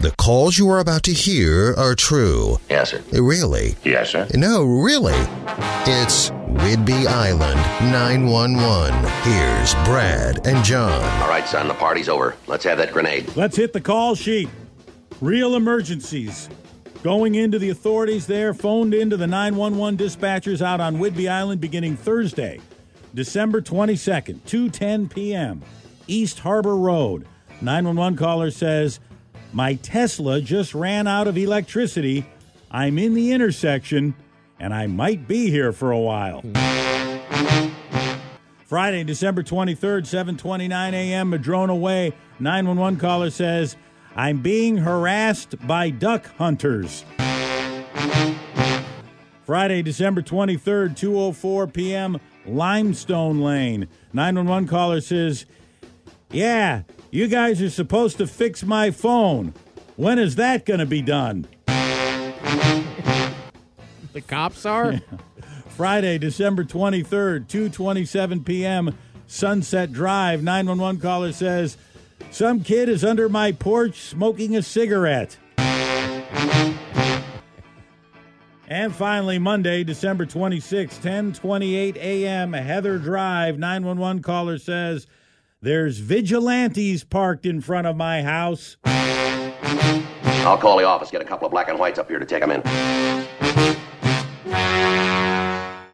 The calls you are about to hear are true. Yes, sir. Really? Yes, sir. No, really. It's Whidbey Island 911. Here's Brad and John. All right, son, the party's over. Let's have that grenade. Let's hit the call sheet. Real emergencies. Going into the authorities there, phoned into the 911 dispatchers out on Whidbey Island beginning Thursday, December 22nd, 2:10 p.m. East Harbor Road. 911 caller says, "My Tesla just ran out of electricity. I'm in the intersection and I might be here for a while." Friday, December 23rd, 7:29 a.m. Madrona Way. 911 caller says, "I'm being harassed by duck hunters." Friday, December 23rd, 2:04 p.m. Limestone Lane. 911 caller says, "Yeah, you guys are supposed to fix my phone. When is that going to be done?" The cops are? Friday, December 23rd, 2:27 p.m., Sunset Drive. 911 caller says, "Some kid is under my porch smoking a cigarette." And finally, Monday, December 26, 10:28 a.m., Heather Drive. 911 caller says, "There's vigilantes parked in front of my house." I'll call the office, get a couple of black and whites up here to take them in.